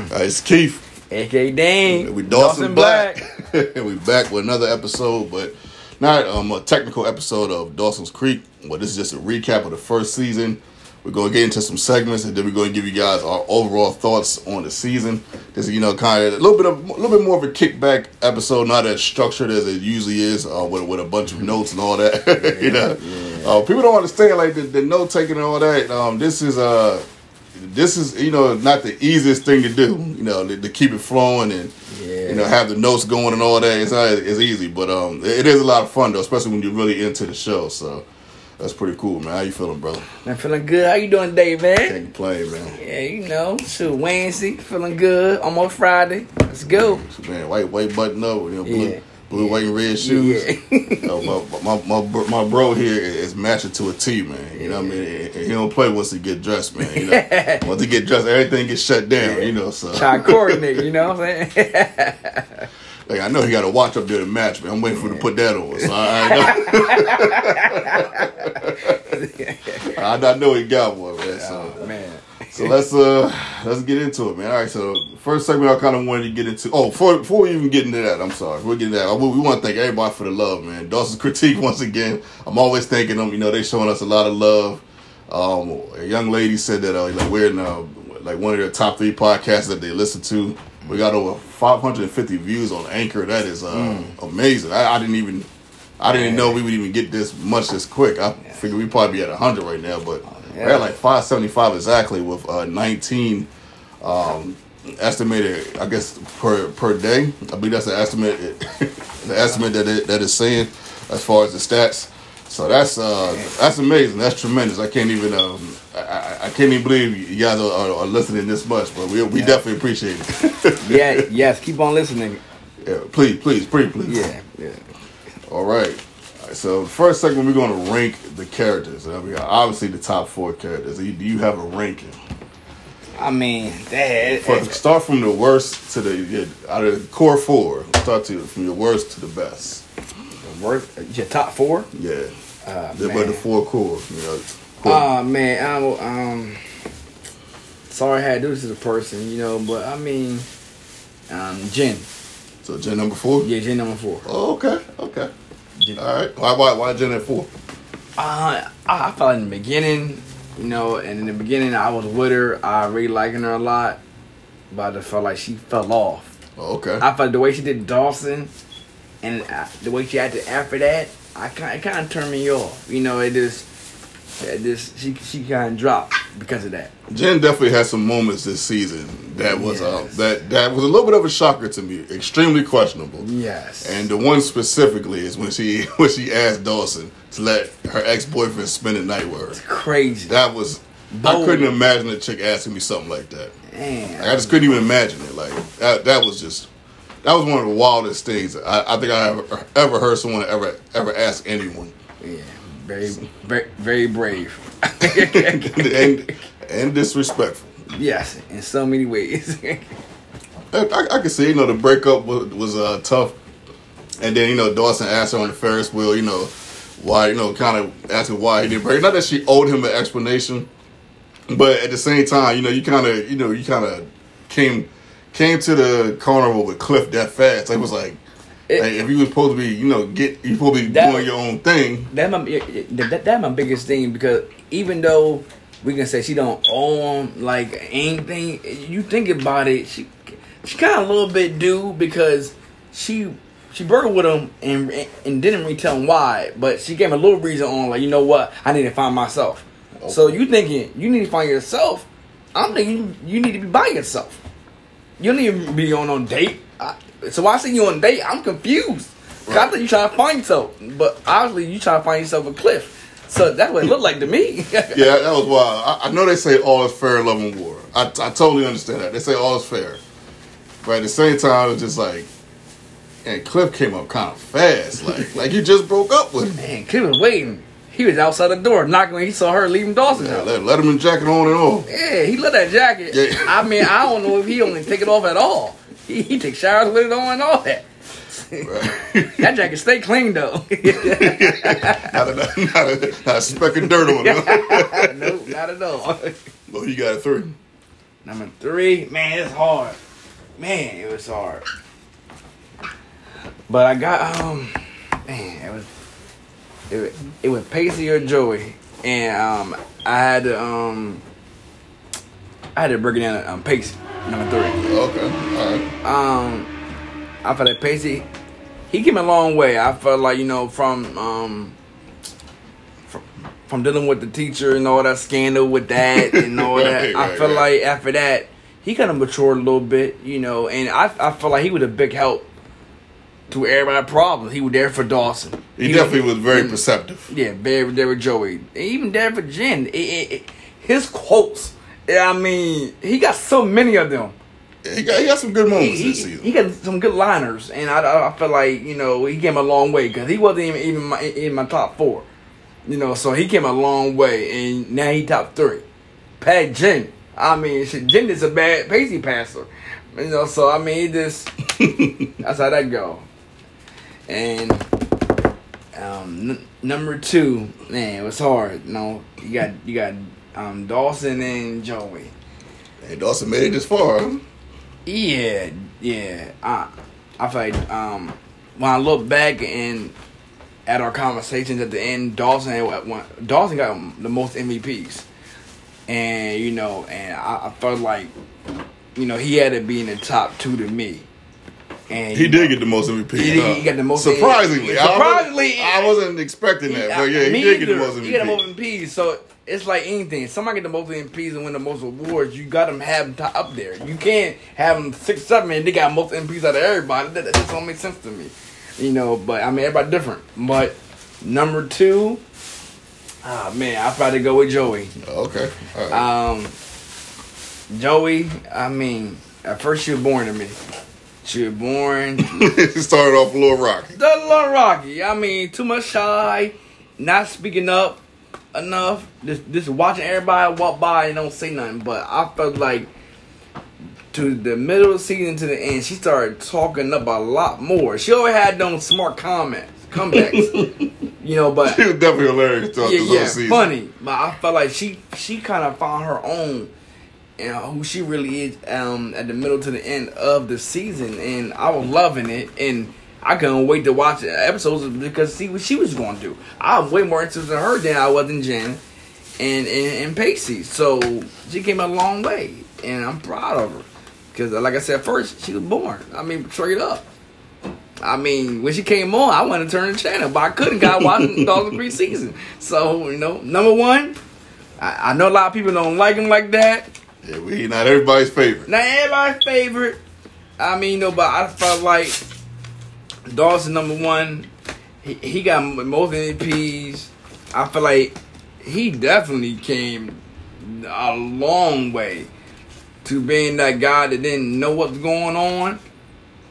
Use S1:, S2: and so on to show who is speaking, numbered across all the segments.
S1: Uh, it's Keith.
S2: AKA Dane.
S1: We Dawson, Black. And we back with another episode, but not um, a technical episode of Dawson's Creek. Well, this is just a recap of the first season. We're going to get into some segments, and then we're going to give you guys our overall thoughts on the season. This is, you know, kind of a little bit of a little bit more of a kickback episode, not as structured as it usually is, uh, with with a bunch of notes and all that. you know, uh, people don't understand like the, the note taking and all that. Um, this is uh this is you know not the easiest thing to do. You know, to, to keep it flowing and you know have the notes going and all that. It's not it's easy, but um, it is a lot of fun though, especially when you're really into the show. So that's pretty cool, man. How you feeling, brother?
S2: I'm feeling good. How you doing today, man?
S1: Can't complain, man.
S2: Yeah, you know, shoot, Wednesday, feeling good. Almost Friday. Let's go.
S1: Man, white white button up, you know, blue,
S2: Yeah.
S1: Blue, white, and red shoes.
S2: Yeah.
S1: You know, my, my, my, bro- my bro here is matching to a T, man. You know what I mean? And He don't play once he get dressed, man. You know, once he get dressed, everything gets shut down. You know, so
S2: Try coordinate, you know what I'm saying?
S1: like I know he got a watch up there to match, man. I'm waiting for him to put that on. So I, I, know, I know he got one, man. So.
S2: oh, man.
S1: So let's uh let's get into it, man. All right, so first segment I kind of wanted to get into. Oh, before before we even get into that, I'm sorry. We're getting that. I- We, we want to thank everybody for the love, man. Dawson's critique once again. I'm always thanking them. You know, they showing us a lot of love. Um, a young lady said that uh, like we're in uh, like one of their top three podcasts that they listen to. We got over 550 views on Anchor. That is uh, amazing. I, I didn't even I didn't know we would even get this much this quick. I figured we'd probably be at 100 right now, but we're at like 575 exactly with uh, 19 um, estimated, I guess, per per day. I believe that's the estimate, the estimate that it, that is saying as far as the stats. So that's uh, that's amazing. That's tremendous. I can't even um, I, I, can't even believe you guys are, are, are listening this much, but we we
S2: Yeah.
S1: definitely appreciate it.
S2: Yeah, yes, keep on listening.
S1: yeah, please, please, please, please.
S2: Yeah, yeah.
S1: All right. Right, So the first segment we're going to rank the characters. Uh, we got obviously the top four characters. Do you, do you have a ranking?
S2: I mean, that,
S1: For, start from the worst to the yeah, out of the core four. Start to from your worst to the best.
S2: worth your top four.
S1: Yeah,
S2: Uh,
S1: the, but the four core. You know, core.
S2: Oh man, I'm um sorry I had to do this to the person, you know, but I mean um Jen.
S1: so Jen number four.
S2: Yeah, Jen number four.
S1: Oh, okay, okay. All right. Why why why Jen at four?
S2: Uh, I, I felt in the beginning, you know, and in the beginning I was with her. I really liking her a lot, but I just felt like she fell off.
S1: Oh, okay.
S2: I felt the way she did Dawson, and uh, the way she acted after that, I kind it kind of turned me off. You know, it just, it just she she kind of dropped because of that.
S1: Jen definitely had some moments this season that was uh,
S2: Yes.
S1: that that was a little bit of a shocker to me. Extremely questionable.
S2: Yes.
S1: And the one specifically is when she when she asked Dawson to let her ex boyfriend spend the night with her.
S2: crazy.
S1: That was I couldn't imagine a chick asking me something like that.
S2: Man.
S1: Like, I just couldn't even imagine it. Like that that was just that was one of the wildest things I, I think I ever, ever heard someone ever ever ask anyone.
S2: Yeah, very, very, very brave.
S1: and and disrespectful.
S2: yes, in so many ways.
S1: I, I, I could see, you know, the breakup was, was uh, tough, and then you know Dawson asked her on the Ferris wheel, you know, why, you know, kind of asking why he didn't break. Not that she owed him an explanation, but at the same time, you know, you kind of, you know, you kind of came came to the carnival with Cliff that fast. Like, it was like,
S2: It-
S1: like, if you was supposed to be, you know, get you supposed to be
S2: That-
S1: doing your own thing.
S2: that my that, that my biggest thing because even though we can say she don't own like anything, you think about it, she she kind of a little bit do because she she broke with him and and didn't really tell him why, but she gave him a little reason on like you know what I need to find myself. So you thinking you need to find yourself? I'm thinking you need to be by yourself. You don't need to be on no date. I, so when I see you on a date, I'm confused. 'Cause I thought you trying to find yourself, but obviously you trying to find yourself a cliff. So that's what it looked like to me.
S1: Yeah, that was wild. I, I know they say all is fair in love and war. I, I totally understand that. They say all is fair. But at the same time, it was just like, and Cliff came up kind of fast. Like, like you just broke up with him.
S2: Man, Cliff was waiting. He was outside the door knocking when he saw her leaving Dawson
S1: Yeah, let, let him in jacket on and off.
S2: Yeah, he let that jacket.
S1: Yeah.
S2: I mean, I don't know if he only take it off at all. He, he takes showers with it on and all that.
S1: Right?
S2: That jacket stay clean though.
S1: not, a, not, a, not a speck of dirt on it.
S2: no, not at all.
S1: oh, you got a three.
S2: Number three, man, it's hard. Man, it was hard. But I got um, man, it was it, was- it was Pacey or Joey, and um, I had to um, I had to break it down um, Pacey, number three.
S1: Okay, all right.
S2: Um, I felt like Pacey, he came a long way. I felt like you know from um, from, from dealing with the teacher and all that scandal with that and all that.
S1: Right,
S2: I
S1: right,
S2: feel
S1: right.
S2: like after that, he kind of matured a little bit, you know. And I I feel like he was a big help to everybody's problems. He was there for Dawson.
S1: He, definitely was very perceptive.
S2: Yeah, very there with Joey, even there for Jen. It- it- it- his quotes. I mean, he got so many of them
S1: He got, he got some good moments
S2: he,
S1: this season.
S2: he got some good liners, and I, I, feel like you know he came a long way because he wasn't even even my, in my top four, you know. So he came a long way, and now he top three. Pat Jen, I mean, shit, Jen is a bad Pacey passer, you know. So I mean, just that's how that go. And um, n- number two, man, it was hard. You know, you got you got um, Dawson and Joey.
S1: and Dawson made it this far.
S2: Yeah, yeah. I I feel like um when I look back and at our conversations at the end, Dawson had Dawson got the most MVPs, and you know, and I, I felt like you know he had to be in the top two to me. And
S1: He did get the most MVP.
S2: He did- he got the most-
S1: Surprisingly, I
S2: Surprisingly,
S1: wasn't, I wasn't expecting that, but yeah, he did get the
S2: either.
S1: most MVP.
S2: He got the most MVPs, so it's like anything. Somebody get the most MPs and win the most awards. You got them have them top up there. You can't have them six, seven, and they got most MPs out of everybody. That, that just don't make sense to me, you know. But I mean, everybody different. But number two, ah man, I probably go with Joey.
S1: Okay, all right.
S2: Um, Joey, I mean, at first she was born to me. She was born
S1: started off a little rocky.
S2: the little Rocky. I mean, too much shy, not speaking up enough. Just just watching everybody walk by and don't say nothing. But I felt like to the middle of the season to the end, she started talking up a lot more. She always had those smart comments, comebacks. you know, but
S1: she was definitely hilarious throughout
S2: yeah,
S1: the
S2: yeah,
S1: season.
S2: funny. But I felt like she she kind of found her own, you know, who she really is um, at the middle to the end of the season, and I was loving it, and I couldn't wait to watch episodes because see what she was going to do. I'm way more interested in her than I was in Jen and, and and Pacey. So she came a long way, and I'm proud of her because, like I said first, she was born. I mean, straight up. I mean, when she came on, I wanted to turn the channel, but I couldn't. Got watching Dawson Creek season. So you know, number one, I, I know a lot of people don't like him like that.
S1: Yeah, we not everybody's favorite.
S2: Not everybody's favorite. I mean, you know, but I felt like Dawson number one. He, he got most MVPs. I feel like he definitely came a long way to being that guy that didn't know what's going on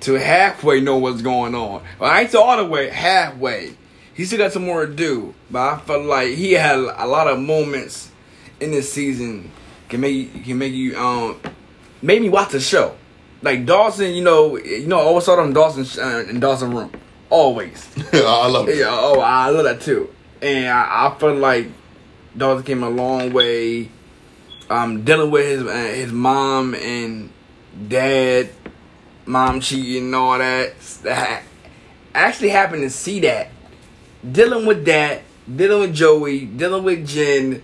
S2: to halfway know what's going on. Well, I ain't all the way halfway. He still got some more to do, but I felt like he had a lot of moments in this season can make can make you um made me watch the show. Like Dawson, you know, you know, I always saw them Dawson uh, in Dawson room, always.
S1: I love it.
S2: Yeah, oh, I love that too. And I, I feel like Dawson came a long way. Um, dealing with his uh, his mom and dad, mom cheating and all that. That actually happened to see that. Dealing with that, dealing with Joey, dealing with Jen,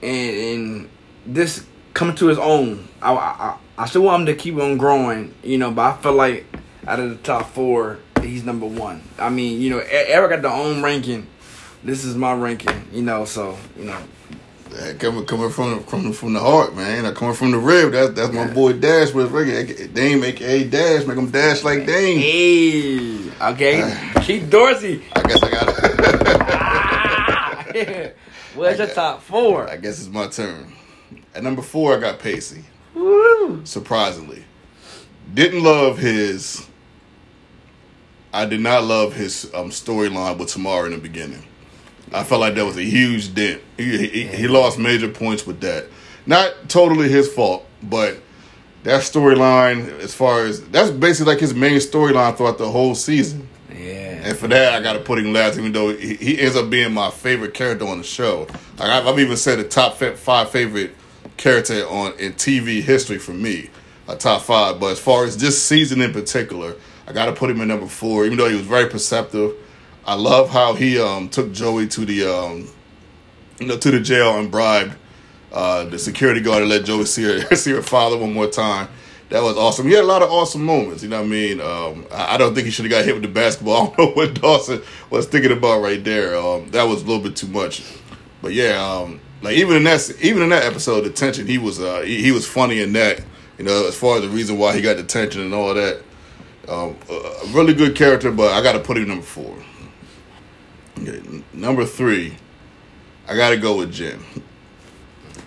S2: and and this coming to his own. I, I I still want him to keep on growing, you know. But I feel like out of the top four, he's number one. I mean, you know, Eric got the own ranking. This is my ranking, you know. So you know,
S1: That coming coming from from from the heart, man. Like, coming from the rib. That's that's my
S2: Yeah.
S1: boy Dash with regular Dame, aka Dash. Make him dash like Dame.
S2: hey, okay, uh, Keith Dorsey.
S1: I guess I got. It.
S2: Where's your top four?
S1: I guess it's my turn. At number four, I got Pacey.
S2: Woo.
S1: Surprisingly, didn't love his. I did not love his um, storyline with Tamara in the beginning. I felt like that was a huge dent. He, he, he lost major points with that. Not totally his fault, but that storyline, as far as that's basically like his main storyline throughout the whole season.
S2: Yeah.
S1: And for that, I got to put him last, even though he, he ends up being my favorite character on the show. Like I've, I've even said the top five favorite character on in TV history for me, a top five. But as far as this season in particular, I got to put him in number four. Even though he was very perceptive, I love how he um, took Joey to the um, you know to the jail and bribed uh, the security guard to let Joey see her see her father one more time. That was awesome. He had a lot of awesome moments. You know what I mean? Um, I, don't think he should have got hit with the basketball. I don't know what Dawson was thinking about right there. Um, that was a little bit too much. But yeah, um, like even in that even in that episode, the tension he was uh, he, he was funny in that. You know, as far as the reason why he got detention and all that. Um, a really good character, but I got to put him number four. Okay, number three, I got to go with Jim.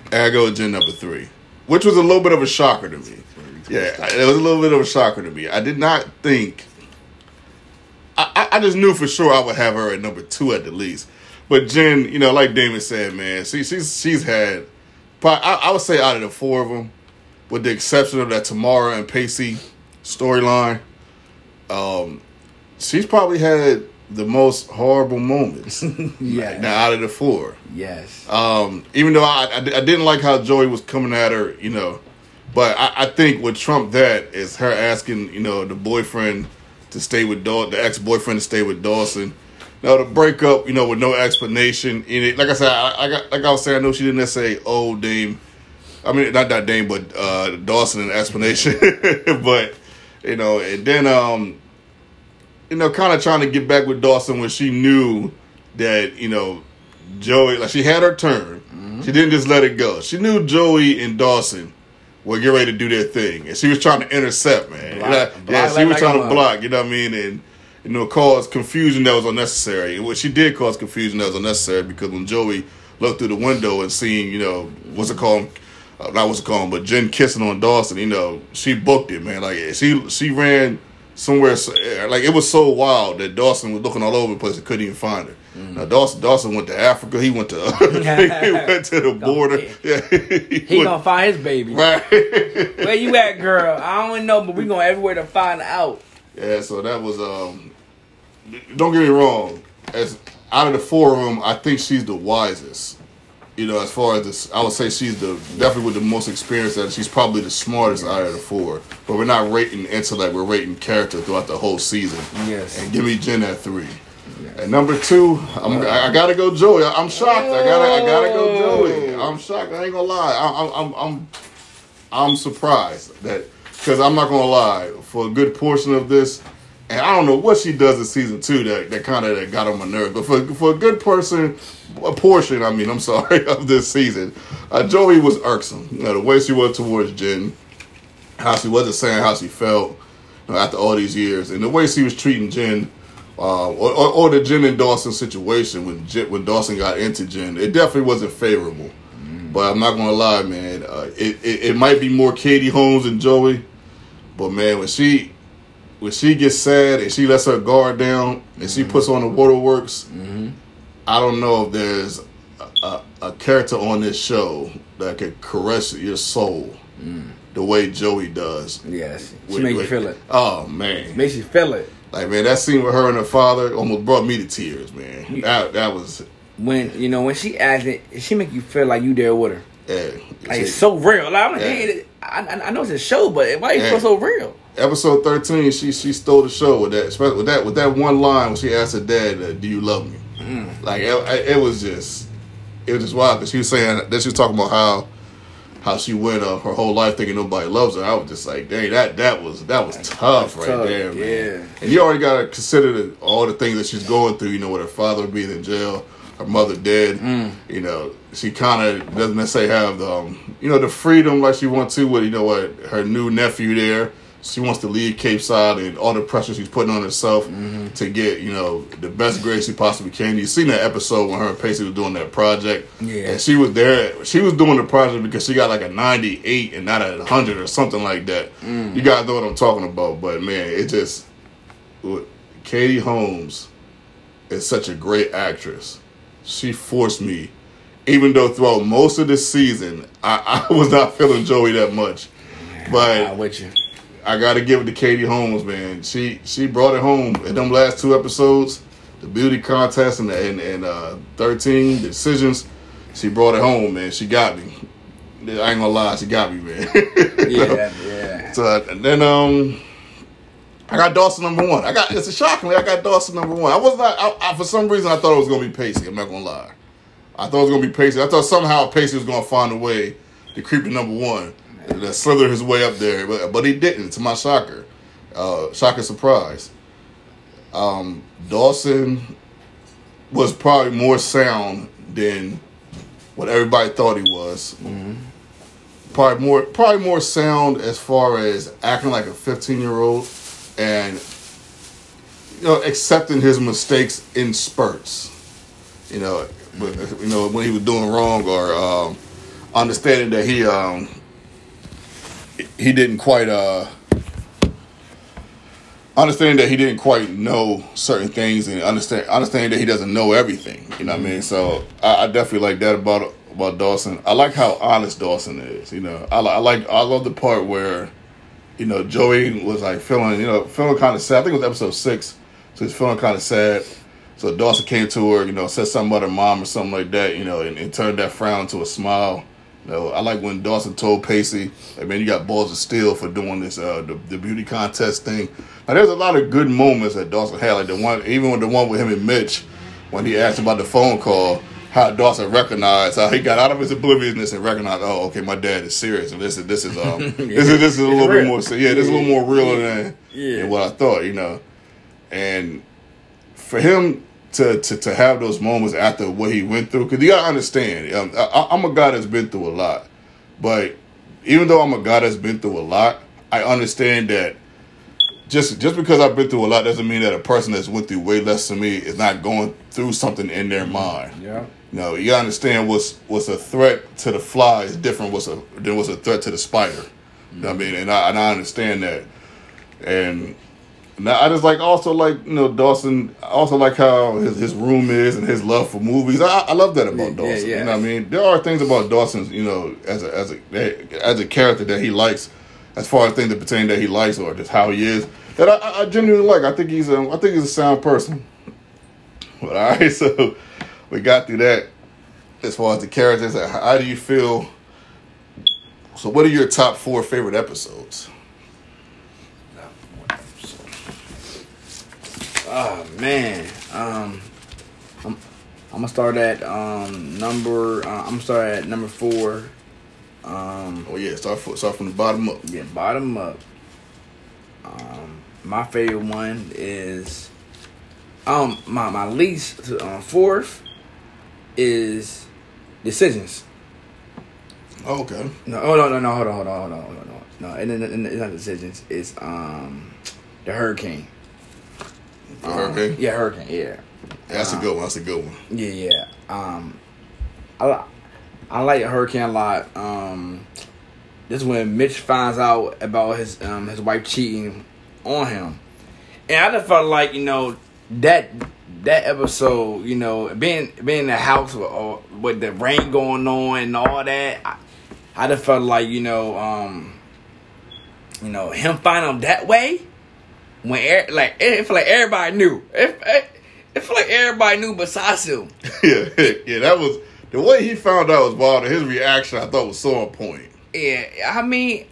S1: I got to go with Jen number three, which was a little bit of a shocker to me. Yeah, it was a little bit of a shocker to me. I did not think. I, I just knew for sure I would have her at number two at the least. But Jen, you know, like Damon said, man, she, she's she's had, I, I would say out of the four of them, with the exception of that Tamara and Pacey storyline, um, she's probably had the most horrible moments.
S2: Yeah.
S1: Now out of the four,
S2: Yes.
S1: um, even though I, I, I didn't like how Joey was coming at her, you know, but I, I think what trumped that is her asking, you know, the boyfriend to stay with Daw- the ex boyfriend to stay with Dawson. Now the breakup, you know, with no explanation. In it, like I said, I, I got like I was saying, I know she didn't necessarily say, "Oh, Dame." I mean, not that Dame, but uh, Dawson an explanation. but you know, and then um, you know, kind of trying to get back with Dawson when she knew that you know Joey, like she had her turn. She didn't just let it go. She knew Joey and Dawson were getting ready to do their thing, and she was trying to intercept, man.
S2: Block-
S1: yeah,
S2: block
S1: yeah, she
S2: like
S1: was
S2: like
S1: trying to block. You know what I mean? And you know, cause confusion that was unnecessary. And what she did cause confusion that was unnecessary because when Joey looked through the window and seen, you know, what's it called? Uh, not what's it called, but Jen kissing on Dawson. You know, she booked it, man. Like she she ran somewhere like it was so wild that Dawson was looking all over the place and couldn't even find her.
S2: Mm.
S1: Now Dawson Dawson went to Africa. He went to he went to the border. Yeah, he,
S2: he
S1: went-
S2: gonna find his baby.
S1: right.
S2: Where you at, girl? I don't know, but we gonna everywhere to find out.
S1: Yeah, so that was um don't get me wrong. As out of the four of them, I think she's the wisest. You know, as far as this, I would say she's the definitely with the most experience. And she's probably the smartest out of the four. But we're not rating intellect; we're rating character throughout the whole season.
S2: Yes.
S1: And give me Jen at three. And number two, I'm, I I gotta go Joey. I'm shocked. I gotta, I gotta go Joey. I'm shocked. I ain't gonna lie. I, I'm, I'm, I'm, I'm surprised that because I'm not gonna lie. For a good portion of this, and I don't know what she does in season two that, that kind of that got on my nerves. But for for a good person, a portion, I mean, I'm sorry of this season, uh, Joey was irksome. You know, the way she was towards Jen, how she wasn't saying how she felt you know, after all these years, and the way she was treating Jen. Uh, or, or, or the Jen and Dawson situation when Jen, when Dawson got into Jen, it definitely wasn't favorable. But I'm not gonna lie, man. Uh, it, it it might be more Katie Holmes and Joey, but man, when she when she gets sad and she lets her guard down and she puts on the waterworks, I don't know if there's a, a, a character on this show that could caress your soul the way Joey does.
S2: Yes. She
S1: With-
S2: make you feel it.
S1: Oh man,
S2: Makes you feel it.
S1: like man, that scene with her and her father almost brought me to tears, man. That that was
S2: When you know when she acted, she make you feel like you there with her.
S1: yeah.
S2: Like it's so real. Like, I'm
S1: Yeah.
S2: I, I- know it's a show, but why you feel so real?
S1: episode thirteen, she she stole the show with that, especially with that with that one line when she asked her dad, uh, "Do you love me?" Like it, it was just, it was just wild because she was saying that she was talking about how how she went uh, her whole life thinking nobody loves her. I was just like, dang, that that was that was tough right
S2: tough,
S1: there, man.
S2: yeah.
S1: And you already got to consider the, all the things that she's going through. You know, with her father being in jail, her mother dead.
S2: Mm.
S1: You know, she kind of doesn't necessarily have the, um, you know, the freedom like she wants to with you know what her new nephew there. She wants to leave Capeside and all the pressure she's putting on herself
S2: Mm-hmm.
S1: to get you know the best grade she possibly can. You seen that episode when her and Pacey was doing that project,
S2: Yeah.
S1: and she was there. She was doing the project because she got like a ninety eight and not a hundred or something like that.
S2: Mm.
S1: You guys know what I'm talking about, but man, it just Katie Holmes is such a great actress. She forced me, even though throughout most of this season, I, I was not feeling Joey that much. But
S2: with you.
S1: I got to give it to Katie Holmes, man. She she brought it home in them last two episodes, the beauty contest and and, and uh, thirteen decisions. She brought it home, man. She got me. I ain't gonna lie, she got me, man.
S2: Yeah, yeah.
S1: So and then um, I got Dawson number one. I got it's a shockingly I got Dawson number one. I was not I, I, for some reason I thought it was gonna be Pacey. I'm not gonna lie. I thought it was gonna be Pacey. I thought somehow Pacey was gonna find a way to creep to number one, to slither his way up there, but but he didn't. To my shocker, uh, shocker surprise. Um, Dawson was probably more sound than what everybody thought he was. Probably more, probably more sound as far as acting like a fifteen year old and you know accepting his mistakes in spurts. You know, but, you know when he was doing wrong or um, understanding that he um, he didn't quite uh, understanding that he didn't quite know certain things and understand understanding that he doesn't know everything. You know what I mean? So I, I definitely like that about about Dawson. I like how honest Dawson is. You know, I, I like I love the part where you know Joey was like feeling you know feeling kind of sad. I think it was episode six, so he's feeling kind of sad. So Dawson came to her, you know, said something about her mom or something like that, you know, and, and turned that frown to a smile. You know, I like when Dawson told Pacey, "Hey man, you got balls of steel for doing this uh, the, the beauty contest thing." Now, there's a lot of good moments that Dawson had, like the one, even with the one with him and Mitch, when he asked about the phone call, how Dawson recognized how he got out of his obliviousness and recognized, oh, okay, my dad is serious, and this is this is um this is this is a little bit more, yeah, this is a little more real than,
S2: Yeah.
S1: than what I thought, you know, and for him to, to, to have those moments after what he went through, because you gotta understand, um, I, I'm a guy that's been through a lot, but even though I'm a guy that's been through a lot, I understand that just just because I've been through a lot doesn't mean that a person that's went through way less than me is not going through something in their mind.
S2: Yeah.
S1: No, you gotta understand what's what's a threat to the fly is different what's a than what's a threat to the spider. You know what I mean? And I and I understand that. And now I just like also like you know Dawson. I also like how his, his room is and his love for movies. I, I love that about
S2: Yeah,
S1: Dawson.
S2: yeah.
S1: You know what I mean? There are things about Dawson's you know as a as a as a character that he likes, as far as things that pertain that he likes or just how he is that I- I, I genuinely like. I think he's a I think he's a sound person. But all right, so we got through that. As far as the characters, how do you feel? So, what are your top four favorite episodes?
S2: Oh man, um, I'm, I'm gonna start at um number. Uh, I'm gonna start at number four. Um,
S1: Oh yeah, start fo- start from the bottom up.
S2: yeah, bottom up. Um, my favorite one is um my my least uh, fourth is decisions.
S1: Oh, okay.
S2: No, oh no no no hold on hold on hold on hold on no and then and it's not decisions. It's um the hurricane.
S1: The
S2: Um,
S1: hurricane.
S2: Yeah, hurricane. Yeah.
S1: That's a good one. That's a good one.
S2: Yeah, yeah. Um, I I like the Hurricane a lot. Um, this is when Mitch finds out about his um his wife cheating on him, and I just felt like you know that that episode, you know, being being in the house with, or, with the rain going on and all that, I, I just felt like you know um you know him finding that way when er, like it felt like everybody knew. It, it, it felt like everybody knew besides him.
S1: yeah, yeah. That was the way he found out was wild. and His reaction, I thought, was so on point.
S2: Yeah, I mean,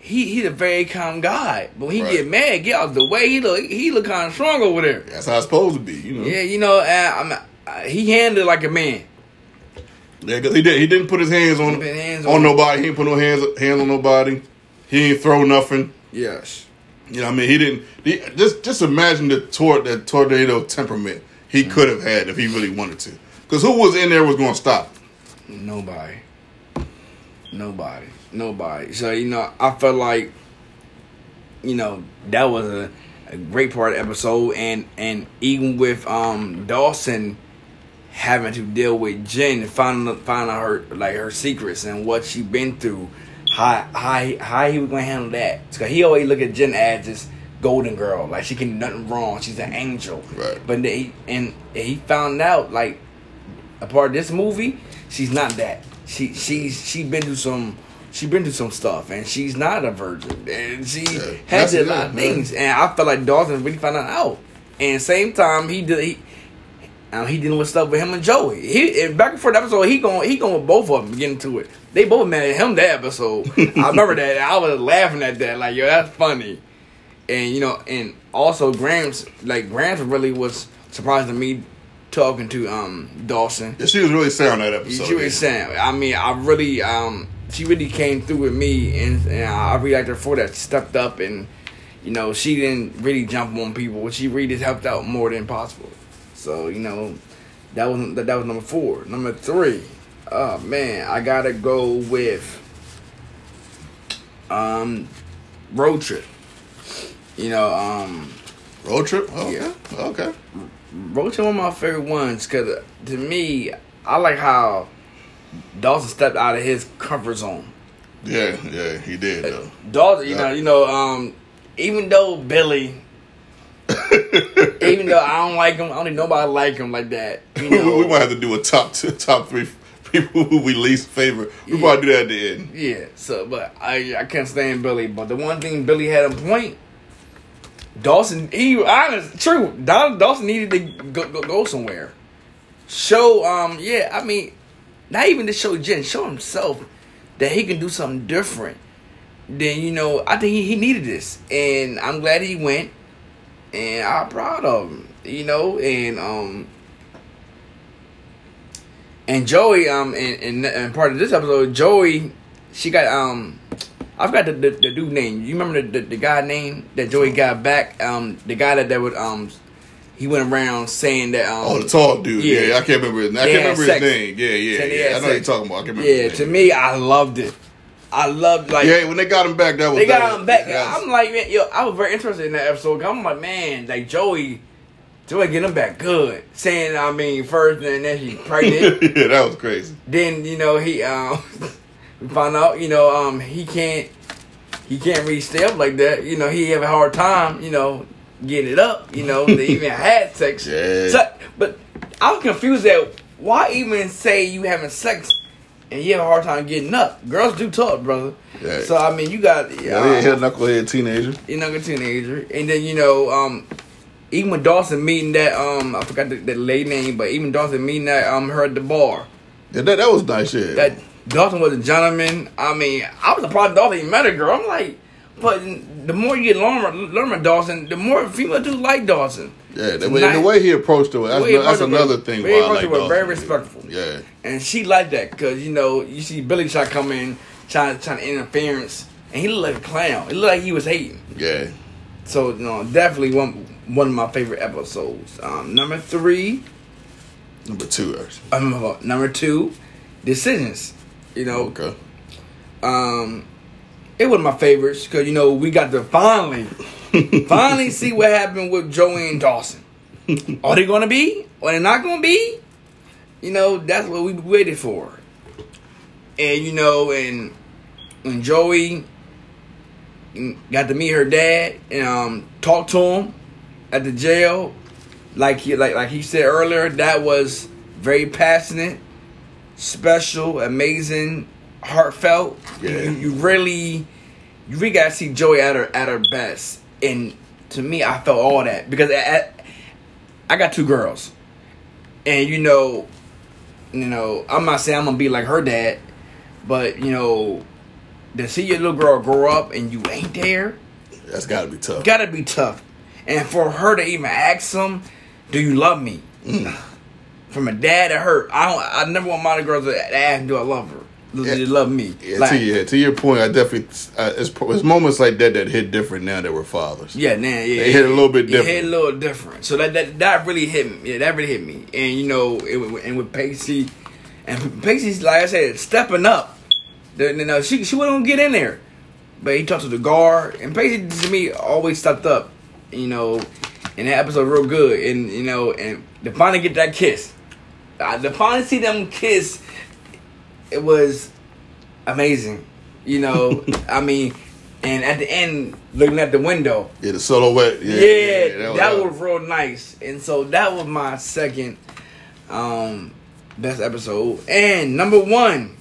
S2: he he's a very calm guy, but when he
S1: Right.
S2: get mad, get out the way. He look he look kind of strong over there.
S1: That's how it's supposed to be, you know.
S2: Yeah, you know, uh, I'm, uh, he handled like a man.
S1: Yeah, cause he did. He didn't put his hands on
S2: hands
S1: on,
S2: on-
S1: nobody. He didn't put no hands hands on nobody. He ain't throw nothing.
S2: Yes.
S1: You know, I mean, he didn't. He, just just imagine the tor- that tornado temperament he
S2: Mm-hmm.
S1: could have had if he really wanted to. Because who was in there was going to stop.
S2: Nobody. Nobody. Nobody. So, you know, I felt like, you know, that was a, a great part of the episode and and even with um Dawson having to deal with Jen and finding finding out her like her secrets and what she been through, how how how he was gonna handle that. Cause he always look at Jen as this golden girl, like she can do nothing wrong. She's an angel.
S1: Right.
S2: But then he and he found out like a part of this movie, she's not that. She she's she been through some she been through some stuff and she's not a virgin and she
S1: Yeah.
S2: has a lot of things and I felt like Dawson really found that out. And same time he did he Um, he dealing with stuff with him and Joey. He and back and forth episode. He going he going with both of them getting to it. They both mad at him that episode. I remember that. I was laughing at that. Like yo, that's funny. And you know, and also Grams like Grams really was surprised to me talking to um Dawson.
S1: Yeah, she was really sound that episode.
S2: She was saying, I mean, I really, um, she really came through with me, and, and I really liked her for that. She stepped up, and you know, she didn't really jump on people. She really just helped out more than possible. So you know, that was that, that was number four. Number three, oh man, I gotta go with um, road trip. You know, um,
S1: Road trip? Oh,
S2: Yeah.
S1: Okay.
S2: Road trip. one of my favorite ones because to me, I like how Dawson stepped out of his comfort zone.
S1: Yeah, yeah, he did though.
S2: Dawson, you
S1: Yeah.
S2: know, you know, um, even though Billy, even though I don't like him, I don't think nobody like him like that. You know,
S1: we might have to do a top two, top three people who we least favorite. We
S2: Yeah.
S1: probably do that at the end.
S2: Yeah, so but I I can't stand Billy. But the one thing Billy had on point, Dawson. He honest, true. Dawson needed to go, go go somewhere. Show um yeah, I mean, not even to show Jen, show himself that he can do something different. Then you know, I think he, he needed this, and I'm glad he went, and I'm proud of him. You know, and um. And Joey, um, and, and, and part of this episode, Joey, she got um, I forgot the, the, the dude name. You remember the, the the guy name that Joey got back? Um, the guy that that would um, he went around saying that um,
S1: Oh, the tall dude. Yeah,
S2: Yeah.
S1: I can't remember his name. I can't remember
S2: sex.
S1: his name. Yeah, yeah, yeah. I know you're talking about. I can't remember
S2: yeah. To me, I loved it. I loved like
S1: Yeah, when they got him back, that was
S2: they got him back. I'm like, man, yo, I was very interested in that episode. I'm like, man, like Joey, Joey get him back good. Saying, I mean, first and then she pregnant.
S1: yeah, that was crazy.
S2: then you know he um we found out you know um he can't he can't really stay up like that you know he have a hard time you know getting it up you know they even had sex
S1: Yeah.
S2: so, but I was confused that why even say you having sex and you have a hard time getting up girls do talk brother
S1: Yeah.
S2: so I mean you got
S1: Yeah, he a knucklehead teenager.
S2: you a teenager, and then you know, um, even with Dawson meeting that, um, I forgot the, the lady name, but even Dawson meeting that, um, her at the bar.
S1: Yeah, that, that was nice shit.
S2: That Dawson was a gentleman. I mean, I was surprised Dawson even met a girl. I'm like, but the more you get learn, learn about Dawson, the more female do like Dawson.
S1: yeah, the, way, the way he approached her, that's,
S2: The
S1: that's
S2: approached
S1: another
S2: was-
S1: thing
S2: way
S1: why
S2: he
S1: I like Dawson.
S2: very respectful.
S1: Yeah.
S2: And she liked that because you know you see Billy try to come in, trying trying to interference, and he looked like a clown. It looked like he was hating.
S1: Yeah.
S2: So you know, definitely one one of my favorite episodes. Um, number three,
S1: Number two, actually.
S2: um, number two, decisions. You know,
S1: Okay.
S2: um, it was my favorites because you know we got to finally, finally see what happened with Joanne Dawson. Are they gonna be? Are they not gonna be? You know, that's what we waited for. And you know, and when Joey got to meet her dad and um, talk to him at the jail, like he like like he said earlier, that was very passionate, special, amazing, heartfelt. You-
S1: Yeah.
S2: You, you really, you really got to see Joey at her at her best, and to me, I felt all that because I, I got two girls, and you know, you know, I'm not saying I'm gonna be like her dad, but you know, to see your little girl grow up and you ain't there,
S1: That's got to be tough.
S2: gotta be tough. And for her to even ask him, "Do you love me?"
S1: Mm.
S2: From a dad to her, I don't. I never want my girls to ask, "Do I love her?"
S1: Yeah.
S2: they love me?
S1: Yeah,
S2: Like,
S1: to, yeah, to your point, I definitely uh, it's, it's moments like that that hit different now that we're fathers.
S2: Yeah, nah, yeah,
S1: They hit a little bit
S2: It hit a little different. So that that, that really hit me. Yeah, that really hit me. And you know, it, and with Pacey, and Pacey's like I said, stepping up. The, you know, she she wouldn't get in there, but he talked to the guard, and Pacey to me always stepped up. You know, and that episode real good, and you know, and to finally get that kiss, to finally see them kiss, it was amazing. You know, I mean, and at the end, looking at the window,
S1: Yeah, the silhouette. Yeah,
S2: yeah, that,
S1: was-
S2: was, real nice. And so that was my second um best episode. And number one,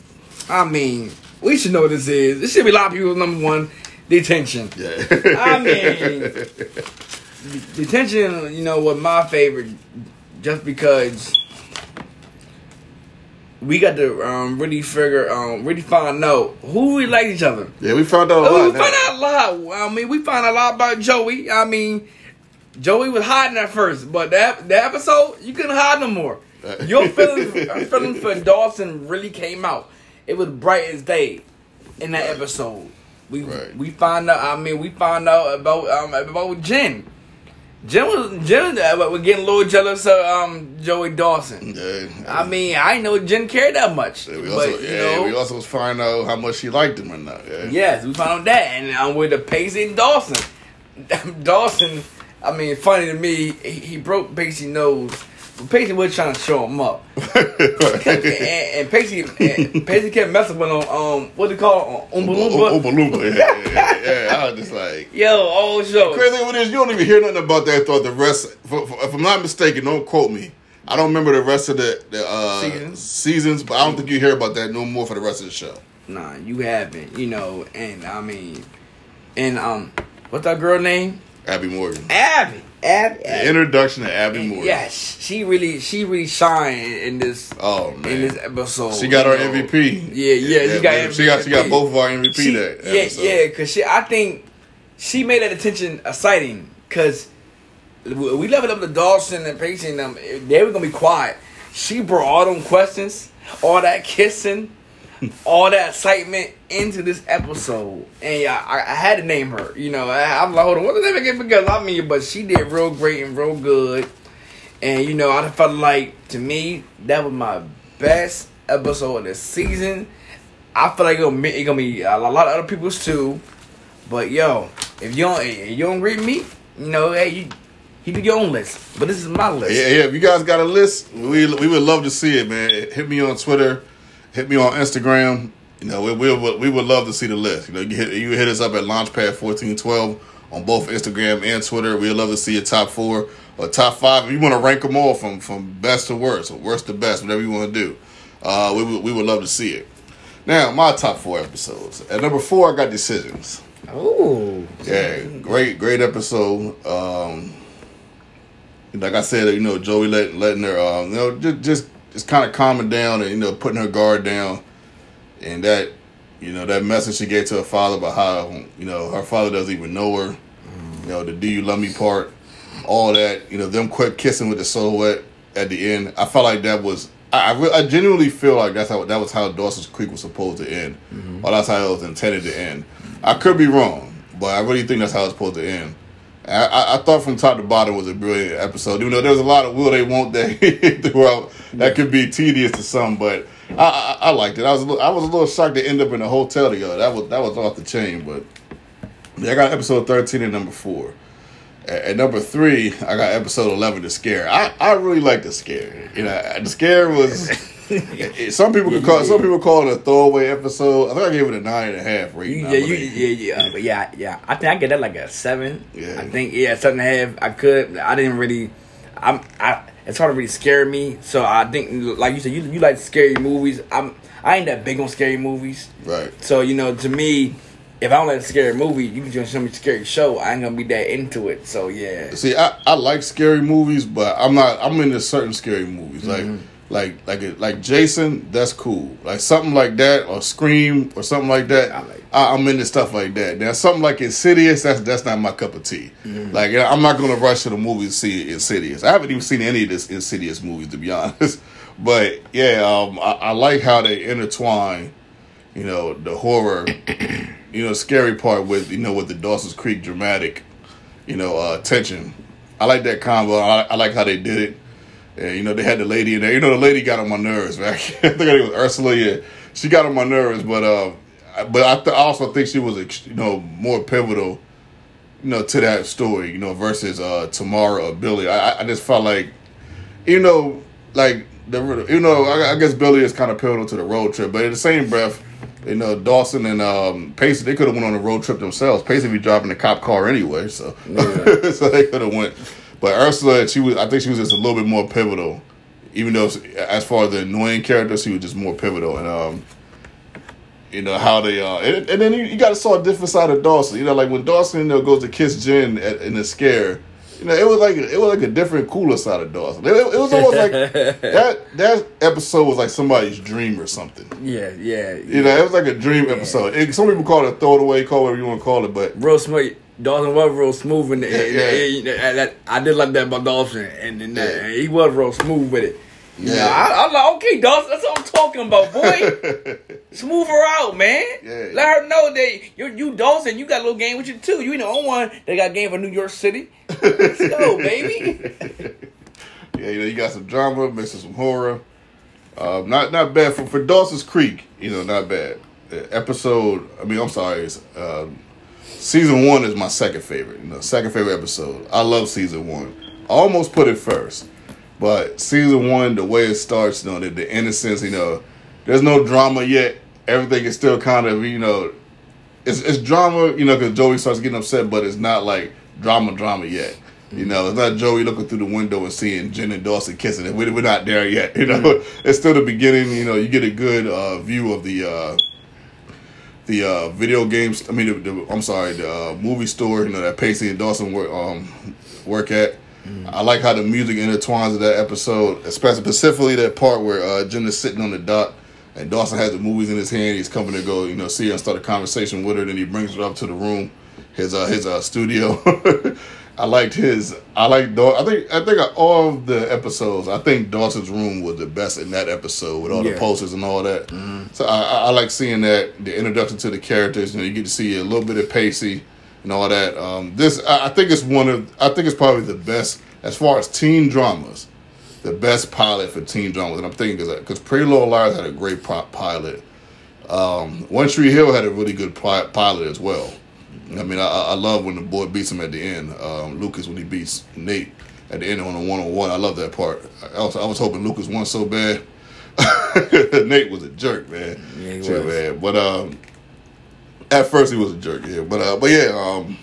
S2: I mean, we should know what this is. This should be a lot of people's number one detention.
S1: Yeah.
S2: I mean, detention, you know, was my favorite just because we got to um, really figure, um, really find out who we like each other.
S1: Yeah, we found out a lot.
S2: we
S1: now.
S2: found out a lot. I mean, we found out a lot about Joey. I mean, Joey was hiding at first, but that the episode you couldn't hide no more. Your feelings, feelings for Dawson really came out. It was bright as day in that episode. We
S1: Right.
S2: we found out. I mean, we found out about um about Jen. Jen was Jen uh, was getting a little jealous of um Joey Dawson.
S1: Yeah.
S2: I mean, I know Jen cared that much,
S1: Yeah, we
S2: but
S1: also,
S2: you
S1: yeah,
S2: know,
S1: we also find out how much she liked him or not. Yeah.
S2: Yes, we found out that, and um, with the Pacey and Dawson. Dawson, I mean, funny to me, he, he broke Pacey's nose. Pacey was trying to show him up, and, and Pacey, and Pacey kept messing with him. Um, what do you call it? Oompa Loompa.
S1: Oompa Loompa. Yeah, yeah, yeah, yeah. I was just like.
S2: Yo, all show.
S1: Crazy thing with this, you don't even hear nothing about that thought. The rest, if, if I'm not mistaken, don't quote me. I don't remember the rest of the, the uh,
S2: Seasons?
S1: seasons, but I don't think you hear about that no more for the rest of the show.
S2: Nah, you haven't. You know, and I mean, and um, what's that girl name?
S1: Abby Morgan.
S2: Abby. Abby.
S1: The introduction to Abby Morgan.
S2: Yes, she really, she really shined in this.
S1: Oh man, in
S2: this episode.
S1: She got
S2: you
S1: her
S2: know.
S1: MVP.
S2: Yeah, yeah, she got
S1: man. She got she got both of our MVP
S2: She-
S1: that
S2: yeah,
S1: episode.
S2: yeah, because she, I think she made that detention exciting because we leveled up the Dawson and Pacey and them. Eh, they were gonna be quiet. She brought all them questions, all that kissing, all that excitement into this episode, and yeah, I, I had to name her. You know, I, I'm like, hold on, what's the name again? Because I mean, but she did real great and real good, and you know, I felt like to me that was my best episode of the season. I feel like it's gonna it gonna be a lot of other people's too. But yo, if you don't if you don't with me, you know, hey, you do your own list. But this is my list.
S1: Yeah, yeah. If you guys got a list, we we would love to see it, man. Hit me on Twitter, hit me on Instagram. You know, we we would we would love to see the list. You know, you hit, you hit us up at Launchpad fourteen twelve on both Instagram and Twitter. We'd love to see your top four or top five. If you want to rank them all from from best to worst or worst to best, whatever you want to do, uh, we would we would love to see it. Now, my top four episodes. At number four, I got decisions.
S2: Oh,
S1: Yeah, great, great episode. Um, like I said, you know, Joey let, letting her, um, you know, just just just kind of calming down and you know putting her guard down, and that, you know, that message she gave to her father about how you know her father doesn't even know her, mm. you know, the "Do you love me" part, all that, you know, them quick kissing with the silhouette at the end. I felt like that was. I, I, re- I genuinely feel like that's how that was how Dawson's Creek was supposed to end, mm-hmm. or that's how it was intended to end. I could be wrong, but I really think that's how it's supposed to end. I, I, thought from top to bottom was a brilliant episode. Even though there was a lot of will they won't they throughout, that could be tedious to some, but I, I, I liked it. I was a little, I was a little shocked to end up in a hotel together. That was that was off the chain, but yeah, I got episode thirteen and number four. At, at number three, I got episode eleven, the scare. I, I really like the scare. You know, the scare was. some people could call some people call it a throwaway episode. I think I gave it a nine and a half rating.
S2: yeah, you, yeah, yeah, but yeah, yeah. I think I get that like a seven.
S1: Yeah.
S2: I think yeah, seven and a half. I could. I didn't really. I'm. I. It's hard to really scare me. So I think, like you said, you you like scary movies. I'm. I ain't that big on scary movies.
S1: Right.
S2: So you know, to me, if I don't like a scary movie, you can just show me a scary show. I ain't gonna be that into it. So yeah.
S1: See, I, I like scary movies, but I'm not. I'm into certain scary movies, like
S2: Mm-hmm.
S1: Like like like Jason. That's cool. Like something like that, or Scream, or something like that.
S2: I like-
S1: I, I'm into stuff like that. Now, something like Insidious, that's that's not my cup of tea.
S2: Mm-hmm.
S1: Like I'm not gonna rush to the movie to see Insidious. I haven't even seen any of this Insidious movies to be honest. But yeah, um, I, I like how they intertwine, you know, the horror, you know, scary part with you know with the Dawson's Creek dramatic, you know, uh, tension. I like that combo. I, I like how they did it. And, you know, they had the lady in there. You know, the lady got on my nerves, man. I think it was Ursula. Yeah, she got on my nerves, but uh, but I, th- I also think she was, you know, more pivotal, you know, to that story. You know, versus uh, Tamara or Billy. I, I- just felt like, you know, like the you know, I, I guess Billy is kind of pivotal to the road trip, but in the same breath. You know, Dawson and um, Pacey, they could have went on a road trip themselves. Pacey be driving the cop car anyway, so
S2: Yeah.
S1: so they could have went. But Ursula, she was. I think she was just a little bit more pivotal, even though as far as the annoying character, she was just more pivotal. And um, you know how they uh, and, and then you, you got to saw a different side of Dawson. You know, like when Dawson you know goes to kiss Jen at, in the scare, You know, it was like it was like a different, cooler side of Dawson. It, it was almost like that. That episode was like somebody's dream or something.
S2: Yeah, yeah.
S1: You know, it was like a dream episode. It, some people call it a throwaway, call it whatever you want to call it, but
S2: real smooth. Dawson was real smooth, and, and-
S1: Yeah.
S2: and- and that- I did like that about Dawson, and, and that-
S1: Yeah.
S2: he was real smooth with it. Yeah. I, I'm like, okay, Dawson, that's what I'm talking about, boy. Smooth her out, man.
S1: Yeah.
S2: Let her know that you, you Dawson, you got a little game with you too. You ain't the only one that got game for New York City. Let's go, baby.
S1: Yeah, you know, you got some drama, mixing some horror. Um, not not bad for for Dawson's Creek. You know, not bad. The episode. I mean, I'm sorry. It's, um, season one is my second favorite. You know, second favorite episode. I love season one. I almost put it first, but season one, the way it starts, you know, the, the innocence. You know, there's no drama yet. Everything is still kind of you know, it's it's drama. You know, because Joey starts getting upset, but it's not like drama drama yet. You know, it's not Joey looking through the window and seeing Jen and Dawson kissing. It. We're, we're not there yet. You know, it's still the beginning. You know, you get a good uh, view of the uh, the uh, video games. I mean, the, the, I'm sorry, the uh, movie store. You know that Pacey and Dawson work um, work at. I like how the music intertwines with that episode, especially specifically that part where uh, Jen is sitting on the dock and Dawson has the movies in his hand. He's coming to go, you know, see her and start a conversation with her. Then he brings her up to the room, his uh, his uh, studio. I liked his. I like. Daw- I think. I think of all of the episodes. I think Dawson's room was the best in that episode with all the posters and all that. So I, I, I like seeing that the introduction to the characters. You know, you get to see a little bit of Pacey and all that. Um, this I, I think it's one of. I think it's probably the best as far as teen dramas. The best pilot for teen dramas, and I'm thinking because Pretty Little Liars had a great pilot. Um, One Tree Hill had a really good pilot as well. I mean, I, I love when the boy beats him at the end. Um, Lucas when he beats Nate at the end on a one on one. I love that part. I was, I was hoping Lucas won so bad. Nate was a jerk, man.
S2: Yeah, he
S1: Shit,
S2: was.
S1: man. But um, at first he was a jerk, yeah. But uh, but yeah, um,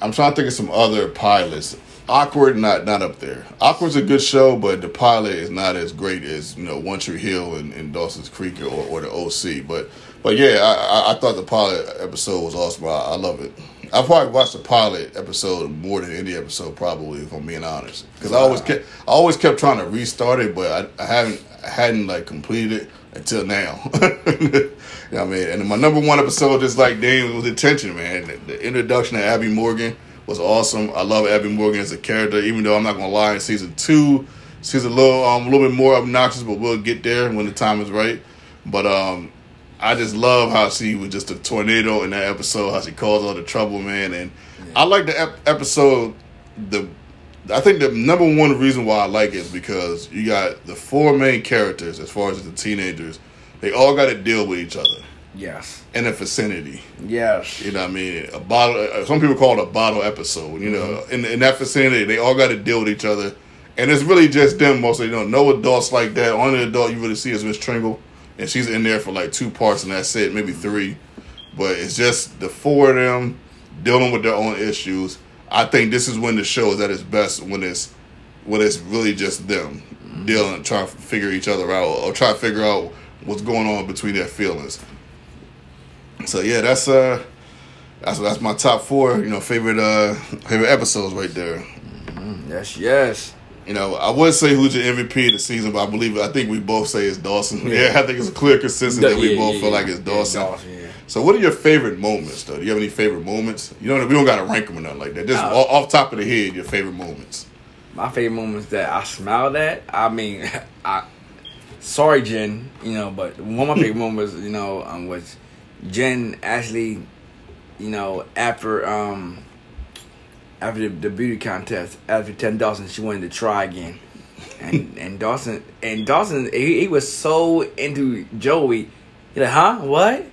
S1: I'm trying to think of some other pilots. Awkward, not not up there. Awkward's a good show, but the pilot is not as great as you know One Tree Hill and, and Dawson's Creek or, or the OC. But but yeah, I, I, thought the pilot episode was awesome. I, I love it. I probably watched the pilot episode more than any episode, probably, if I'm being honest. Because I always kept I always kept trying to restart it, but I, I haven't I hadn't like completed it until now. you know what I mean? And my number one episode, just like Dane, was Detention, man. The, the introduction of Abby Morgan was awesome. I love Abby Morgan as a character, even though I'm not gonna lie, in season two, she's a little um a little bit more obnoxious, but we'll get there when the time is right. But um I just love how she was just a tornado in that episode, how she caused all the trouble, man. And I like the ep- episode. The I think the number one reason why I like it is because you got the four main characters, as far as the teenagers, they all got to deal with each other
S2: Yes.
S1: in a vicinity.
S2: Yes.
S1: You know what I mean? A bottle. uh, Some people call it a bottle episode. You know, in in that vicinity, they all got to deal with each other, and it's really just them mostly. You know, no adults like that. Only adult you really see is Miss Tringle, and she's in there for like two parts, and that's it, maybe three. But it's just the four of them dealing with their own issues. I think this is when the show is at its best when it's when it's really just them dealing, trying to figure each other out, or try to figure out what's going on between their feelings. So yeah, that's uh that's that's my top four, you know, favorite uh favorite episodes right there.
S2: Yes. Yes.
S1: You know, I would say who's your MVP of the season, but I believe I think we both say it's Dawson.
S2: Yeah.
S1: Yeah, I think it's a clear consensus that we
S2: Yeah,
S1: both
S2: yeah,
S1: feel like it's Dawson.
S2: Dawson.
S1: So, what are your favorite moments, though? Do you have any favorite moments? You know, we don't got to rank them or nothing like that. Just
S2: Uh,
S1: off, off top of the head, your favorite moments.
S2: My favorite moments that I smiled at. I mean, I sorry, Jen. You know, but one of my favorite moments, you know, um, was Jen actually, you know, after um after the, the beauty contest, after ten Dawson, she wanted to try again, and and Dawson and Dawson he, he was so into Joey. He like, huh? What?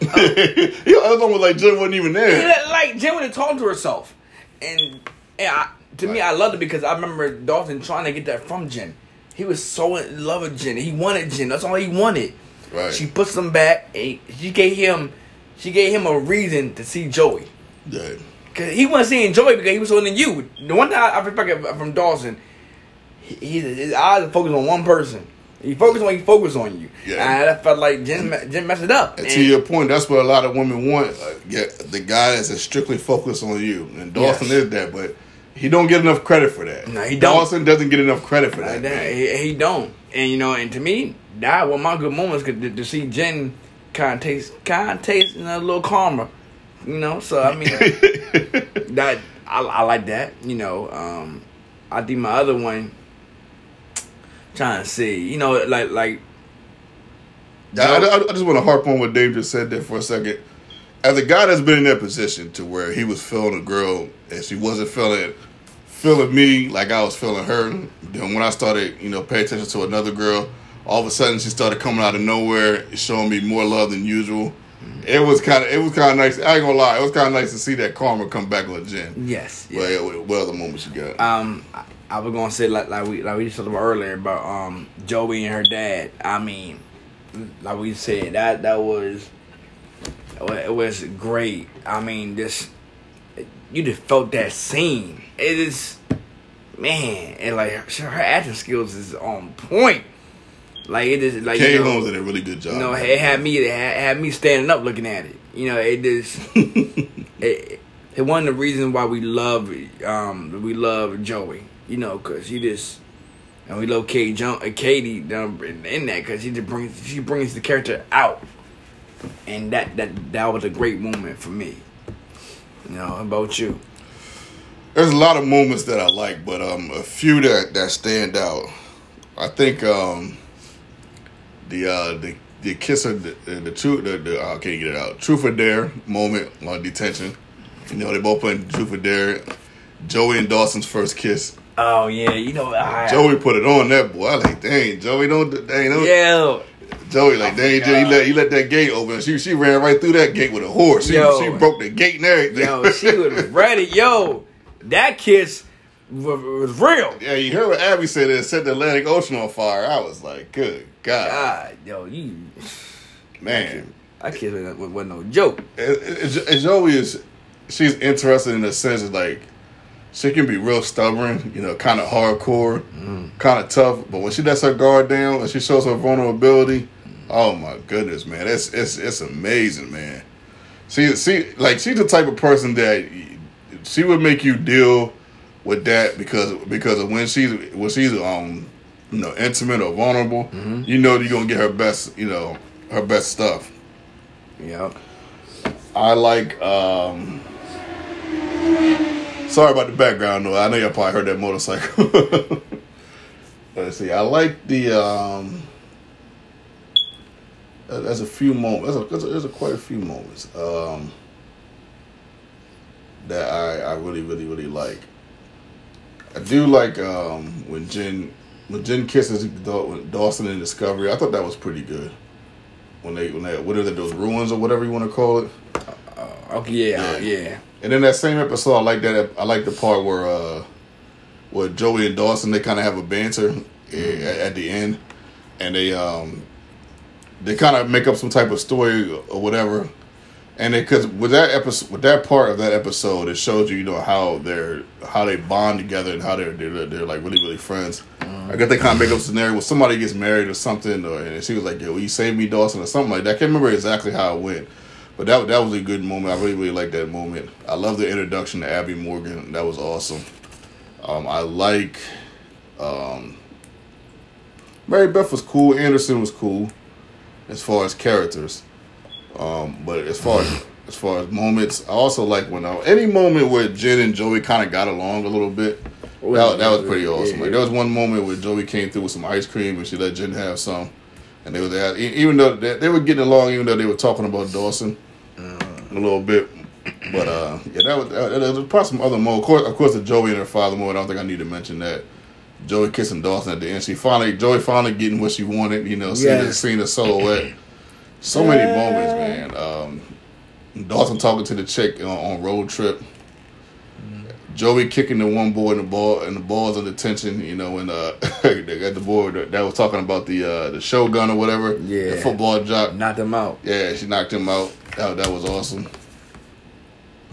S1: yeah, I was like Jen wasn't even there.
S2: that- like Jen would have talked to herself, and, and I, to me, I loved it because I remember Dawson trying to get that from Jen. He was so in love with Jen. He wanted Jen. That's all he wanted.
S1: Right.
S2: She puts him back. And she gave him, she gave him a reason to see Joey.
S1: Yeah.
S2: Cause he wasn't seeing Joey because he was holding you. The one thing I, I respect from Dawson, he, he, his eyes are focused on one person, He focus on he focus on you.
S1: Yeah.
S2: And I felt like Jen me- Jen messed it up.
S1: And
S2: And-
S1: to your point, that's what a lot of women want. Uh, get the guy that's strictly focused on you, and Dawson
S2: Yes.
S1: is that, but he don't get enough credit for that.
S2: No, he don't.
S1: Dawson doesn't get enough credit for that.
S2: That, he, he don't. And you know, and to me, that was my good moments to, to see Jen kind of taste, kind of taste you know, a little calmer. You know, so I mean, that I, I like that. You know, um, I think my other one, trying to see, you know, like like
S1: I, I- I just want to harp on what Dave just said there for a second. As a guy that's been in that position to where he was feeling a girl and she wasn't feeling feeling me like I was feeling her. Then when I started, you know, pay attention to another girl, all of a sudden she started coming out of nowhere, showing me more love than usual. It was kind of it was kind of nice. I ain't gonna lie, it was kind of nice to see that karma come back on Jen.
S2: yes, yeah.
S1: Well, what other moments you got?
S2: um I, I was gonna say like like we like we just talked about earlier about um Joey and her dad. I mean, like we said that that was it was great. I mean, this you just felt that scene. It is man, and like her, her acting skills is on point. Like it is like
S1: Kay
S2: you know,
S1: Holmes did a really good job.
S2: you know, it had me it had, had me standing up looking at it. You know, it just it, it one of the reasons why we love um we love Joey. You know, cause she just and we love Katie uh, Katie down in, in that because she just brings she brings the character out, and that that that was a great moment for me. You know, about you?
S1: There's a lot of moments that I like, but um, a few that that stand out. I think um, the uh, the the kiss of the the, the truth the, the I can't get it out truth or dare moment on detention. You know they both playing truth or dare. Joey and Dawson's first kiss.
S2: Oh yeah, you know I,
S1: Joey put it on that boy. I like dang Joey don't dang don't
S2: Yeah,
S1: Joey like dang Joey, he let he let that gate open. She she ran right through that gate with a horse. She,
S2: Yo.
S1: she broke the gate and everything.
S2: yo, she was ready. Yo, that kiss was, was real.
S1: Yeah, you heard what Abby said. It set the Atlantic Ocean on fire. I was like, good God,
S2: God, yo, you.
S1: man.
S2: I kiss wasn't, wasn't no joke.
S1: And- and and Joey is, she's interested in the sense of like, she can be real stubborn, you know, kind of hardcore, mm. kind of tough. But when she lets her guard down and she shows her vulnerability, oh my goodness, man, it's it's it's amazing, man. She she like she's the type of person that she would make you deal with that because because of when she's when she's um you know intimate or vulnerable, you know you're gonna get her best you know her best stuff.
S2: Yep.
S1: I like um Sorry about the background though. I know y'all probably heard that motorcycle. Let's see. I like the um there's a few moments. There's, a, there's, a, there's a quite a few moments um, that I, I really, really, really like. I do like um, when Jen when Jen kisses Dawson in Discovery. I thought that was pretty good. When they when they what are they those ruins or whatever you want to call it.
S2: Okay, yeah,
S1: Yeah.
S2: yeah.
S1: And then that same episode, I like that. I like the part where uh, where Joey and Dawson they kind of have a banter eh, at, at the end, and they um they kind of make up some type of story or whatever. And because with that episode, with that part of that episode, it shows you, you know, how they're how they bond together and how they're they're, they're like really really friends. I guess they kind of make up a scenario where somebody gets married or something, or and she was like, "Yo, will you save me, Dawson?" or something like that. I can't remember exactly how it went, but that that was a good moment. I really really liked that moment. I love the introduction to Abby Morgan. That was awesome. Um, I like um, Mary Beth was cool. Anderson was cool as far as characters. Um, but as far as as far as moments, I also like when uh, any moment where Jen and Joey kind of got along a little bit. That, that was pretty awesome. Like there was one moment where Joey came through with some ice cream and she let Jen have some, and they were there. e- Even though they, they were getting along, even though they were talking about Dawson a little bit. But uh, yeah, that was that, there was probably some other moments. Of course, of course, the Joey and her father moment. I don't think I need to mention that. Joey kissing Dawson at the end. She finally, Joey finally getting what she wanted. You know, seeing, the,
S2: Yes.
S1: seeing the silhouette. So many moments, man. Um, Dawson talking to the chick on, on road trip. Joey kicking the one boy in the ball and the balls under tension, you know, and uh they got the boy that, that was talking about the uh the shogun or whatever.
S2: Yeah.
S1: The football jock.
S2: Knocked them out.
S1: Yeah, she knocked him out. That, that was awesome.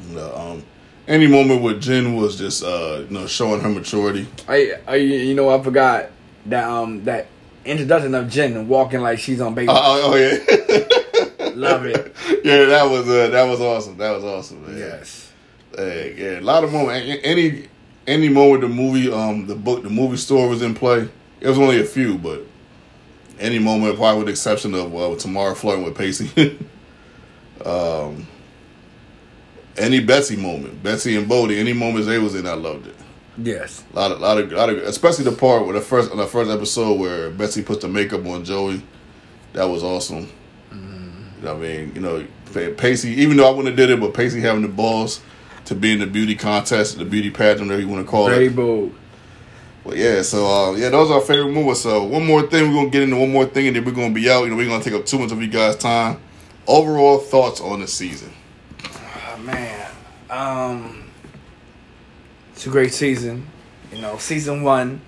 S1: And, uh, um, any moment with Jen was just uh, you know showing her maturity.
S2: I, I, you know, I forgot that um that introduction of Jen and walking like she's on baby.
S1: Oh, oh, oh, yeah.
S2: Love it.
S1: yeah, that was uh, that was awesome. That was awesome, man.
S2: Yes.
S1: Hey, yeah, a lot of moments. Any any moment the movie, um, the book, the movie store was in play. It was only a few, but any moment, probably with the exception of uh, Tamara flirting with Pacey. um, any Bessie moment, Bessie and Bodie, any moments they was in, I loved it.
S2: Yes.
S1: A lot of, lot of, lot of, especially the part where the first, on the first episode where Bessie put the makeup on Joey, that was awesome. Mm. I mean, you know, Pacey, even though I wouldn't have did it, but Pacey having the balls to be in the beauty contest, the beauty pageant, whatever you want to call
S2: Very
S1: it.
S2: Very bold.
S1: Well, yeah, so uh, yeah, those are our favorite movies. So one more thing, we're gonna get into one more thing, and then we're gonna be out. You know, we're gonna take up too much of you guys' time. Overall thoughts on the season?
S2: Oh, man, um, it's a great season. You know, season one,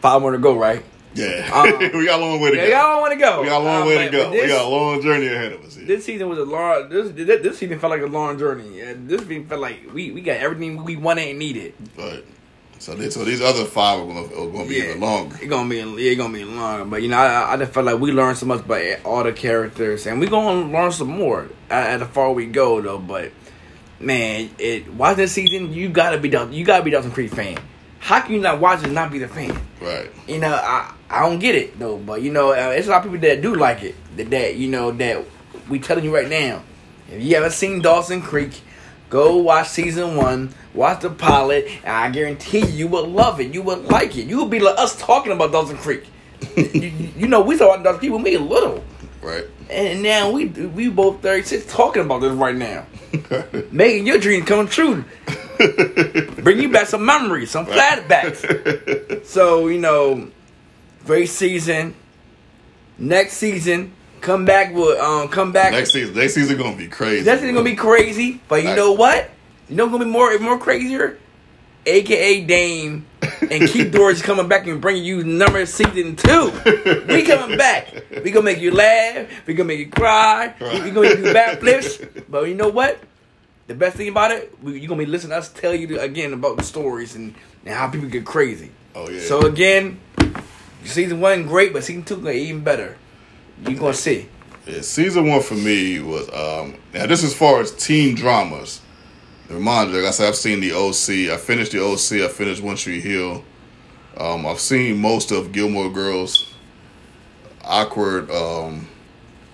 S2: five more to go, right?
S1: Yeah, um, we got a long way to
S2: yeah,
S1: go.
S2: We got a long way to go.
S1: We got a long
S2: um,
S1: way to go.
S2: This,
S1: we got a long journey ahead of us. Here.
S2: This season was a long. This this season felt like a long journey. This season felt like we, we got everything we wanted and needed.
S1: But so, they, so these other five are going to, are be
S2: yeah,
S1: even longer.
S2: It's gonna be yeah, it's gonna be longer. But you know, I, I just felt like we learned so much about all the characters, and we're gonna learn some more as far we go though. But man, it watch this season, you gotta be you gotta be Dawson Creek fan. How can you not watch it and not be the fan?
S1: Right.
S2: You know, I I don't get it though. But you know, uh, it's a lot of people that do like it. That, that you know that we telling you right now. If you haven't seen Dawson Creek, go watch season one. Watch the pilot, and I guarantee you, you will love it. You will like it. You will be like us talking about Dawson Creek. you, you, know, we saw Dawson Creek when we were little.
S1: Right.
S2: And now we we both 36 talking about this right now. Making your dreams come true. Bring you back some memories, some flashbacks. so, you know, great season. Next season, come back with um come back.
S1: Next season next season gonna be crazy.
S2: Next season gonna be crazy. But you know what? You know gonna be more more crazier? AKA Dame and Keith Dorsey coming back and bringing you number season two. We coming back. We gonna make you laugh. We gonna make you cry. Right. We gonna make you backflips. But you know what? The best thing about it, you gonna be listening to us tell you again about the stories and, and how people get crazy.
S1: Oh yeah.
S2: So again, season one great, but season two gonna even better. You gonna see.
S1: Yeah, season one for me was um now this as far as teen dramas. Reminder, like I said, I've seen the OC. I finished the OC. I finished One Tree Hill. Um, I've seen most of Gilmore Girls. Awkward, um,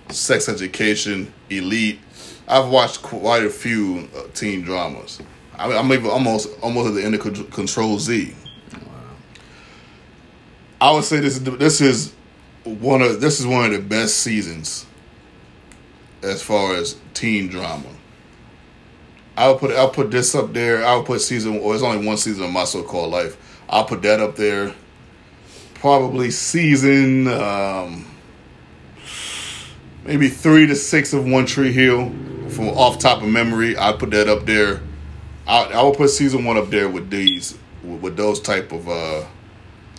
S1: Sex Education, Elite. I've watched quite a few uh, teen dramas. I I'm even almost almost at the end of Control Z. Wow. I would say this is this is one of this is one of the best seasons as far as teen drama. I'll put I'll put this up there. I'll put season or it's only one season of my so called life. I'll put that up there. Probably season um, maybe three to six of One Tree Hill from off top of memory. I put that up there. I I will put season one up there with these with those type of uh,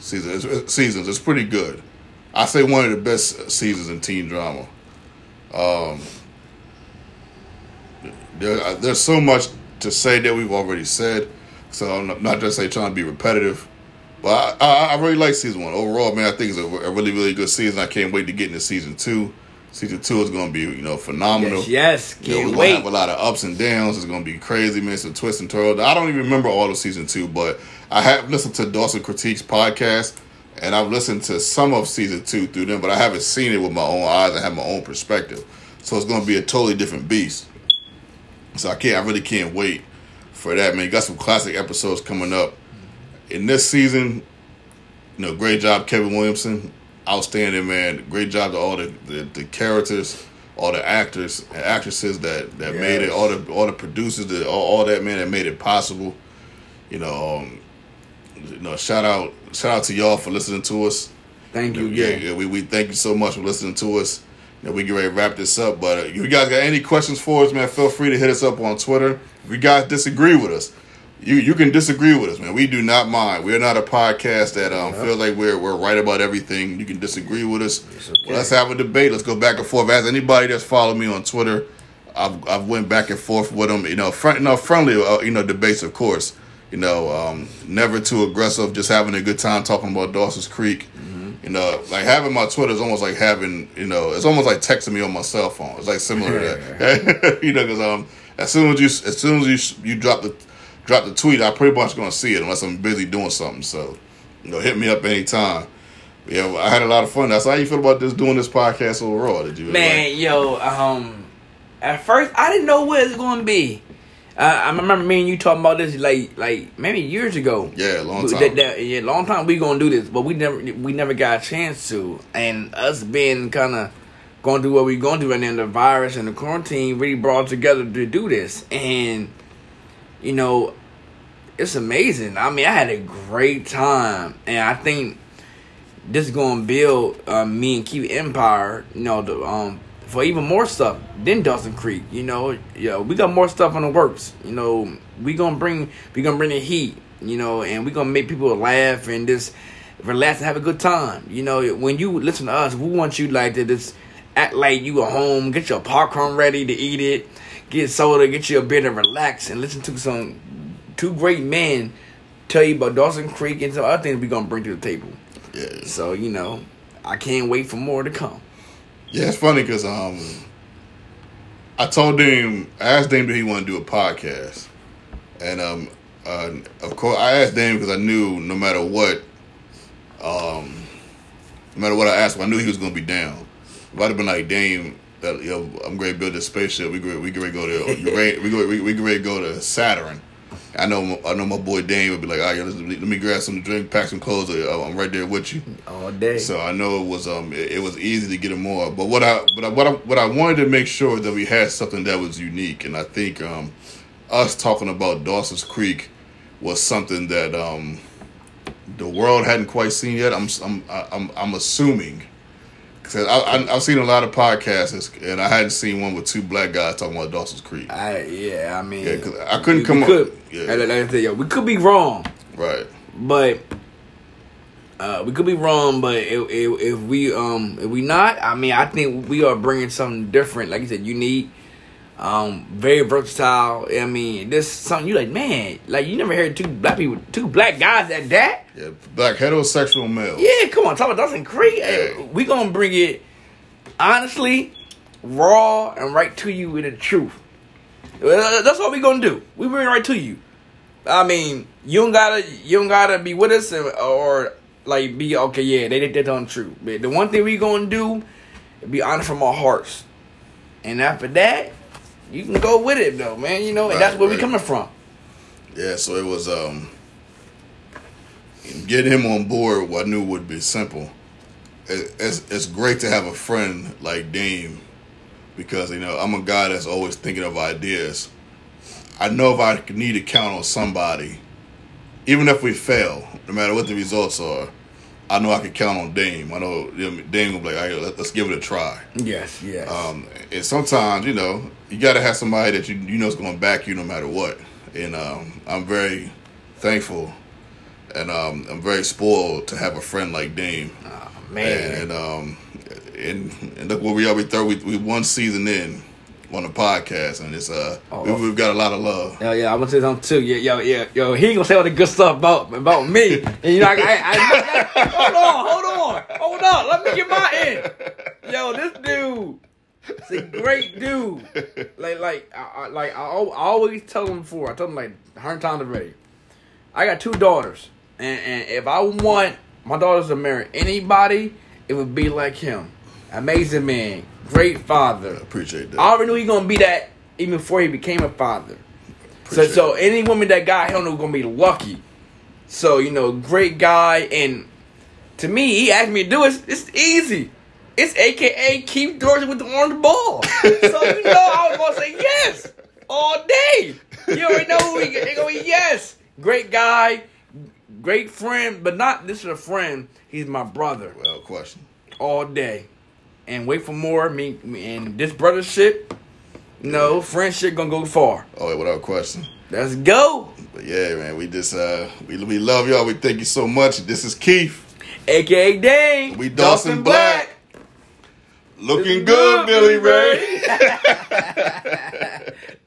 S1: seasons. Seasons it's pretty good. I say one of the best seasons in teen drama. Um, there, uh, there's so much to say that we've already said, so I'm not just say trying to be repetitive. But I, I, I, really like season one overall, man. I think it's a, a, really, really good season. I can't wait to get into season two. Season two is going to be, you know, phenomenal.
S2: Yes, yes can't
S1: you know, we're
S2: wait.
S1: Gonna have a lot of ups and downs. It's going to be crazy, man. Some twists and turns. I don't even remember all of season two, but I have listened to Dawson Critiques podcast, and I've listened to some of season two through them, but I haven't seen it with my own eyes. I have my own perspective, so it's going to be a totally different beast. So I can't. I really can't wait for that, man. You got some classic episodes coming up in this season. You know, great job, Kevin Williamson. Outstanding, man. Great job to all the, the, the characters, all the actors and actresses that, that yes. made it, all the all the producers, that all, all, that man that made it possible. You know, um, you know, shout out shout out to y'all for listening to us.
S2: Thank you.
S1: Yeah,
S2: yeah,
S1: yeah we, we thank you so much for listening to us. Know, we get ready to wrap this up. But uh, if you guys got any questions for us, man, feel free to hit us up on Twitter. If you guys disagree with us, you you can disagree with us, man. We do not mind. We're not a podcast that um yep. feel like we're we're right about everything. You can disagree with us. Okay. Well, let's have a debate. Let's go back and forth. As anybody that's followed me on Twitter, I've I've went back and forth with them. You know, front, you know, friendly, uh, you know, debates, of course. You know, um, never too aggressive. Just having a good time talking about Dawson's Creek. Mm-hmm. You know, like having my Twitter is almost like having, you know, it's almost like texting me on my cell phone. It's like similar to that, you know, because um, as soon as you as soon as you you drop the drop the tweet, I pretty much gonna see it unless I'm busy doing something. So, you know, hit me up anytime. Yeah, I had a lot of fun. That's how you feel about this doing this podcast overall. Did you?
S2: Man, like, yo, um, at first I didn't know what it's gonna be. Uh, I remember me and you talking about this like like maybe years ago.
S1: Yeah, long time.
S2: That, that, yeah, long time we gonna do this, but we never we never got a chance to. And us being kind of going through what we going through, and then the virus and the quarantine really brought together to do this. And you know, it's amazing. I mean, I had a great time, and I think this is gonna build uh, me and Keep Empire. You know, the um for even more stuff than Dawson Creek. You know, yeah, we got more stuff on the works. You know, we gonna bring we gonna bring the heat. You know, and we gonna make people laugh and just relax and have a good time. You know, when you listen to us, we want you like to just act like you at home, get your popcorn ready to eat it, get soda, get you a beer to relax and listen to some two great men tell you about Dawson Creek and some other things we gonna bring to the table.
S1: Yeah.
S2: So you know, I can't wait for more to come.
S1: Yeah, it's funny because um, I told him, I asked him if he want to do a podcast, and um, uh, of course I asked him because I knew no matter what, um, no matter what I asked him, I knew he was gonna be down. If I'd have been like Dame, that you know, I'm to build this spaceship. We we we go to we we, we ready to go to Saturn. I know I know my boy Dane would be like, all right, let me grab some drink, pack some clothes. Uh, I'm right there with you
S2: all day.
S1: So I know it was um it, it was easy to get him more. But what I but I, what I what I wanted to make sure that we had something that was unique, and I think um us talking about Dawson's Creek was something that um the world hadn't quite seen yet. I'm I'm I'm I'm assuming Cause I, I, have seen a lot of podcasts, and I hadn't seen one with two black guys talking about Dawson's Creek.
S2: I yeah, I mean,
S1: yeah, cause I couldn't come we
S2: up. Yeah, like, like I said, yo, we could be wrong,
S1: right?
S2: But uh, we could be wrong, but if, if, if, we um if we not, I mean, I think we are bringing something different. Like you said, unique, um, very versatile. I mean, this something you like, man. Like you never heard two black people, two black guys at that.
S1: Yeah, black heterosexual male.
S2: Yeah, come on, talk about Dawson Creek. Hey, we gonna bring it honestly, raw, and right to you with the truth. That's what we gonna do. We bring it right to you. I mean, you don't gotta, you don't gotta be with us or, or like be okay. Yeah, they did that on true. But the one thing we gonna do, be honest from our hearts, and after that, you can go with it though, man. You know, and that's where right. we coming from.
S1: Yeah, so it was um getting him on board, what I knew would be simple. It's, it's great to have a friend like Dame because you know I'm a guy that's always thinking of ideas. I know if I need to count on somebody, even if we fail, no matter what the results are, I know I can count on Dame. I know Dame will be like, right, let's give it a try.
S2: Yes, yes.
S1: Um, and sometimes, you know, you got to have somebody that you you know is going to back you no matter what. And um, I'm very thankful and um, I'm very spoiled to have a friend like Dame.
S2: Oh, man,
S1: and um, and, and look where we are. We third, we, we one season in on the podcast, and it's uh, oh, we, have got a lot of love.
S2: Yeah, yeah, I'm gonna say something too. Yeah, yo, yeah, yo, he gonna say all the good stuff about about me, and you know, I, I, I, I hold on, hold on, hold on, let me get my in. Yo, this dude. It's a great dude. Like, like, I, I like I, always tell him before. I told him like a hundred times already. I got two daughters. And, and if I want my daughters to marry anybody, it would be like him. Amazing man, great father.
S1: I appreciate that.
S2: I already knew he gonna be that even before he became a father. so, so any woman that got him was gonna be lucky. So you know, great guy, and to me, he asked me to do it. It's easy. It's AKA Keith Dorsey with the orange ball. so you know, I was gonna say yes all day. You already know who he, he gonna be. Yes, great guy great friend, but not this is a friend. He's my brother.
S1: Well, question.
S2: All day, and wait for more. Me, and this brothership, no friendship gonna go far.
S1: Oh, yeah, without question.
S2: Let's go.
S1: But yeah, man, we just uh we we love y'all. We thank you so much. This is Keith,
S2: aka Dane.
S1: We Dawson, Dawson Black. Black. Looking good, good, Billy Ray. Ray.